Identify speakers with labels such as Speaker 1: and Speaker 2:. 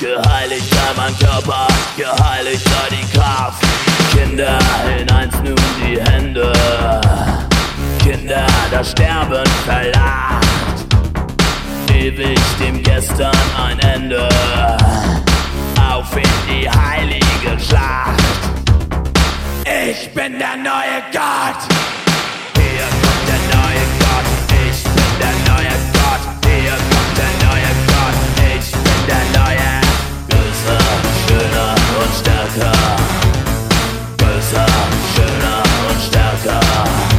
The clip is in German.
Speaker 1: Geheiligt sei mein Körper, geheiligt sei die Kraft. Kinder, in eins nun die Hände. Kinder, das Sterben verlacht. Ewig dem Gestern ein Ende. Auf in die heilige Schlacht. Ich bin der neue Gott. stärker, böser, schöner und stärker.